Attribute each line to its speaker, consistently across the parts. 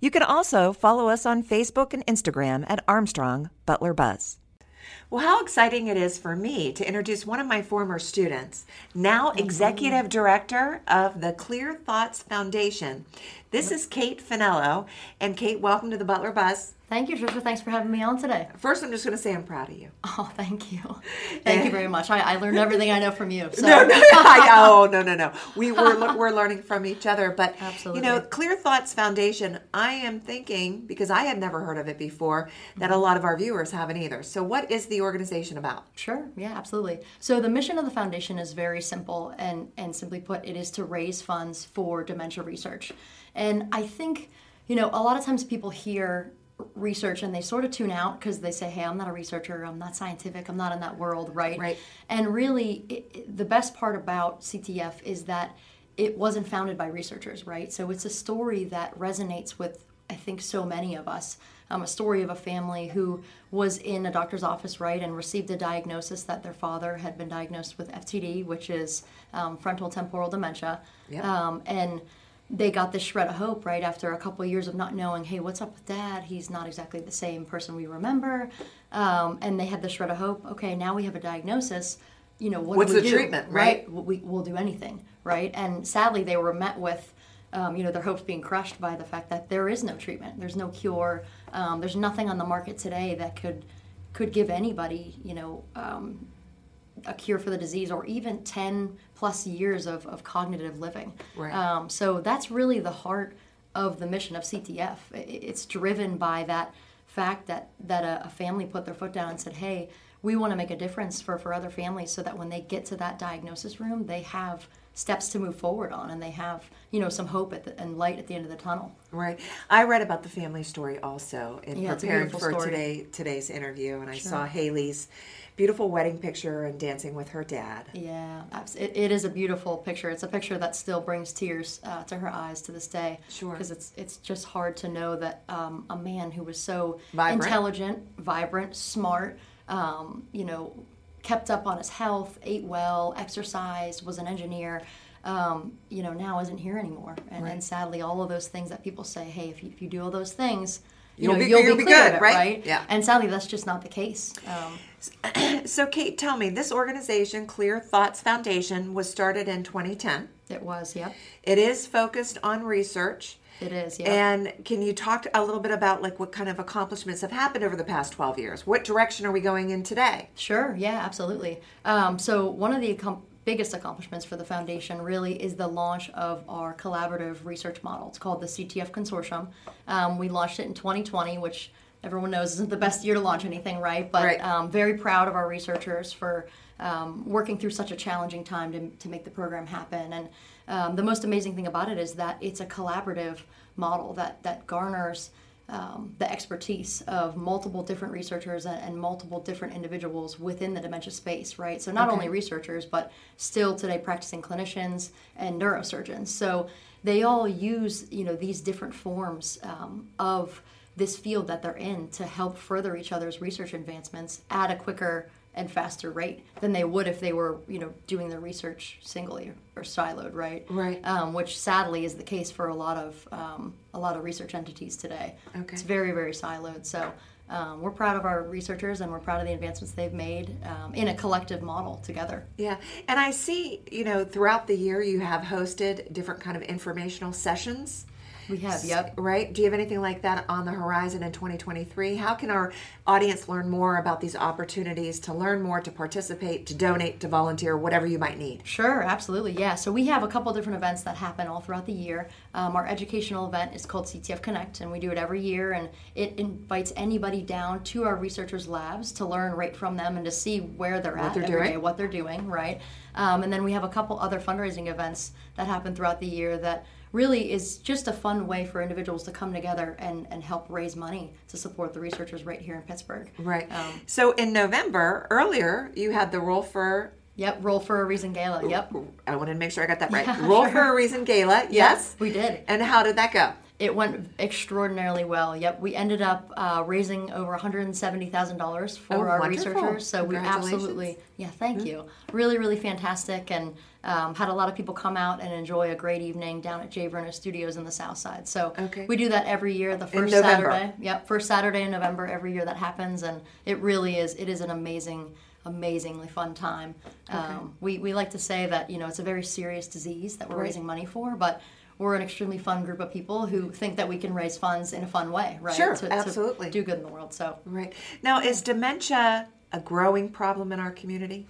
Speaker 1: You can also follow us on Facebook and Instagram at Armstrong Butler Buzz. Well, how exciting it is for me to introduce one of my former students, now mm-hmm. executive director of the Clear Thoughts Foundation. This mm-hmm. is Kate Finello. And Kate, welcome to the Butler Buzz.
Speaker 2: Thank you, Trisha. Thanks for having me on today.
Speaker 1: First, I'm just going to say I'm proud of you.
Speaker 2: Oh, thank you. Thank you very much. I, I learned everything I know from you. So.
Speaker 1: No, no, I, oh, no, no, no. We we're, we're learning from each other. But
Speaker 2: Absolutely.
Speaker 1: you know, Clear Thoughts Foundation. I am thinking because I had never heard of it before that a mm-hmm. lot of our viewers haven't either. So, what is the organization about?
Speaker 2: Sure. Yeah, absolutely. So the mission of the foundation is very simple, and and simply put, it is to raise funds for dementia research. And I think, you know, a lot of times people hear research and they sort of tune out because they say hey i'm not a researcher i'm not scientific i'm not in that world right
Speaker 1: Right.
Speaker 2: and really it, the best part about ctf is that it wasn't founded by researchers right so it's a story that resonates with i think so many of us um, a story of a family who was in a doctor's office right and received a diagnosis that their father had been diagnosed with ftd which is um, frontal temporal dementia
Speaker 1: Yep.
Speaker 2: um, and they got this shred of hope right after a couple of years of not knowing hey what's up with dad he's not exactly the same person we remember um, and they had this shred of hope okay now we have a diagnosis you know what do
Speaker 1: What's
Speaker 2: we
Speaker 1: the
Speaker 2: do?
Speaker 1: treatment, right?
Speaker 2: we, we'll do anything right and sadly they were met with um, you know their hopes being crushed by the fact that there is no treatment there's no cure um, there's nothing on the market today that could could give anybody you know um, a cure for the disease or even 10 plus years of, of cognitive living.
Speaker 1: Right.
Speaker 2: Um, so that's really the heart of the mission of CTF. It's driven by that fact that, that a, a family put their foot down and said, hey, we want to make a difference for, for other families so that when they get to that diagnosis room, they have steps to move forward on and they have, you know, some hope at the, and light at the end of the tunnel.
Speaker 1: Right. I read about the family story also in
Speaker 2: Yeah,
Speaker 1: preparing for
Speaker 2: story.
Speaker 1: today today's interview, and I saw Haley's beautiful wedding picture and dancing with her dad.
Speaker 2: Yeah, it, it is a beautiful picture. It's a picture that still brings tears uh, to her eyes to this day.
Speaker 1: Sure.
Speaker 2: Because it's it's just hard to know that um, a man who was so
Speaker 1: Vibrant.
Speaker 2: intelligent, vibrant, smart, um, you know, kept up on his health, ate well, exercised, was an engineer. Um, you know, now isn't here anymore, and, and sadly, all of those things that people say, "Hey, if you, if you do all those things, you
Speaker 1: You'll
Speaker 2: know,
Speaker 1: be-
Speaker 2: you'll,
Speaker 1: you'll
Speaker 2: be,
Speaker 1: be
Speaker 2: clear
Speaker 1: good,
Speaker 2: it,
Speaker 1: right?
Speaker 2: right?"
Speaker 1: Yeah.
Speaker 2: And sadly, that's just not the case. Um,
Speaker 1: So, Kate, tell me, this organization, Clear Thoughts Foundation, was started in 2010.
Speaker 2: it was, yep,
Speaker 1: It is focused on research.
Speaker 2: It is, yep.
Speaker 1: And can you talk a little bit about like what kind of accomplishments have happened over the past 12 years? What direction are we going in today?
Speaker 2: Sure, yeah, absolutely. Um, so, one of the accom- biggest accomplishments for the foundation really is the launch of our collaborative research model. It's called the CTF Consortium. Um, we launched it in 2020, which everyone knows isn't the best year to launch anything, right? But
Speaker 1: Right.
Speaker 2: um, very proud of our researchers for um, working through such a challenging time to, to make the program happen. And um, the most amazing thing about it is that it's a collaborative model that, that garners um, the expertise of multiple different researchers and, and multiple different individuals within the dementia space, right? So not only researchers, but still today practicing clinicians and neurosurgeons. So they all use, you know, these different forms um, of this field that they're in to help further each other's research advancements at a quicker and faster rate than they would if they were, you know, doing their research singly or siloed, right?
Speaker 1: Right.
Speaker 2: Um, which sadly is the case for a lot of um, a lot of research entities today.
Speaker 1: Okay.
Speaker 2: It's very very siloed. So um, we're proud of our researchers and we're proud of the advancements they've made um, in a collective model together.
Speaker 1: Yeah, and I see, you know, throughout the year you have hosted different kind of informational sessions.
Speaker 2: We have, yep.
Speaker 1: Right? Do you have anything like that on the horizon in 2023? How can our audience learn more about these opportunities to learn more, to participate, to donate, to volunteer, whatever you might need?
Speaker 2: Sure, absolutely. Yeah. So we have a couple different events that happen all throughout the year. Um, our educational event is called CTF Connect, and we do it every year. And it invites anybody down to our researchers' labs to learn right from them and to see where they're at
Speaker 1: they're doing.
Speaker 2: day, what they're doing, right? Um, and then we have a couple other fundraising events that happen throughout the year that really is just a fun way for individuals to come together and, and help raise money to support the researchers right here in Pittsburgh.
Speaker 1: Right. Um, so in November, earlier, you had the Roll for
Speaker 2: Yep, Roll for a Reason Gala. Yep.
Speaker 1: I wanted to make sure I got that right. Yeah, Roll sure. for a Reason Gala. Yes. yes.
Speaker 2: We did.
Speaker 1: And how did that go?
Speaker 2: It went extraordinarily well. Yep, we ended up uh, raising over $170,000 for
Speaker 1: oh,
Speaker 2: our
Speaker 1: wonderful.
Speaker 2: researchers. So we absolutely, yeah, thank mm-hmm. you. Really, really fantastic, and um, had a lot of people come out and enjoy a great evening down at J. Verno Studios in the South Side. So
Speaker 1: okay.
Speaker 2: we do that every year, the first Saturday. Yep, first Saturday in November every year that happens, and it really is. It is an amazing amazingly fun time. Okay. Um, we, we like to say that you know it's a very serious disease that we're right. raising money for, but we're an extremely fun group of people who think that we can raise funds in a fun way, right?
Speaker 1: Sure, to, absolutely.
Speaker 2: To do good in the world. So
Speaker 1: right now, is dementia a growing problem in our community?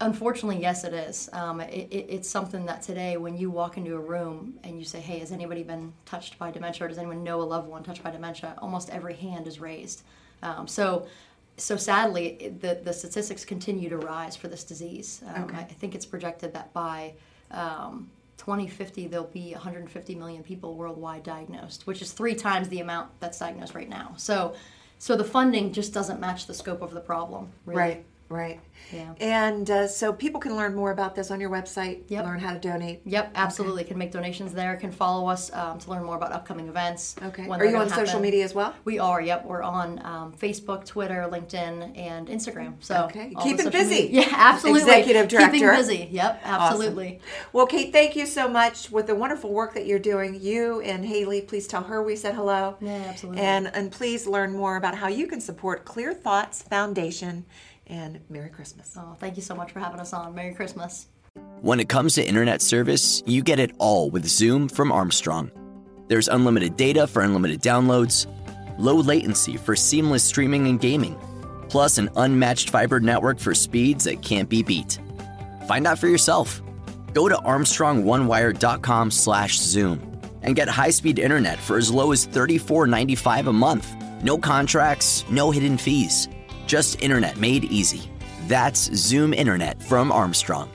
Speaker 2: Unfortunately, yes, it is. Um, it, it, it's something that today, when you walk into a room and you say, "Hey, has anybody been touched by dementia? or Does anyone know a loved one touched by dementia?" Almost every hand is raised. Um, so, so sadly, the the statistics continue to rise for this disease. Um, okay. I, I, think it's projected that by um, 2050 there'll be 150 million people worldwide diagnosed, which is three times the amount that's diagnosed right now. So, so the funding just doesn't match the scope of the problem. Really.
Speaker 1: Right. Right.
Speaker 2: Yeah.
Speaker 1: And uh, so people can learn more about this on your website.
Speaker 2: Yep.
Speaker 1: Learn how to donate.
Speaker 2: Yep, absolutely. Okay. Can make donations there. Can follow us um, to learn more about upcoming events.
Speaker 1: Okay. Are you on happen. social media as well?
Speaker 2: We are. Yep. We're on um, Facebook, Twitter, LinkedIn, and Instagram. So
Speaker 1: okay. keeping busy.
Speaker 2: Media. Yeah, absolutely.
Speaker 1: Executive director.
Speaker 2: Keeping busy. Yep. Absolutely.
Speaker 1: Awesome. Well, Kate, thank you so much with the wonderful work that you're doing. You and Haley, please tell her we said hello.
Speaker 2: Yeah, absolutely.
Speaker 1: And and please learn more about how you can support Clear Thoughts Foundation and Merry Christmas.
Speaker 2: Oh, thank you so much for having us on. Merry Christmas.
Speaker 3: When it comes to internet service, you get it all with Zoom from Armstrong. There's unlimited data for unlimited downloads, low latency for seamless streaming and gaming, plus an unmatched fiber network for speeds that can't be beat. Find out for yourself. Go to armstrongonewire.com/zoom and get high-speed internet for as low as $34.95 a month. No contracts, no hidden fees. Just internet made easy. That's Zoom Internet from Armstrong.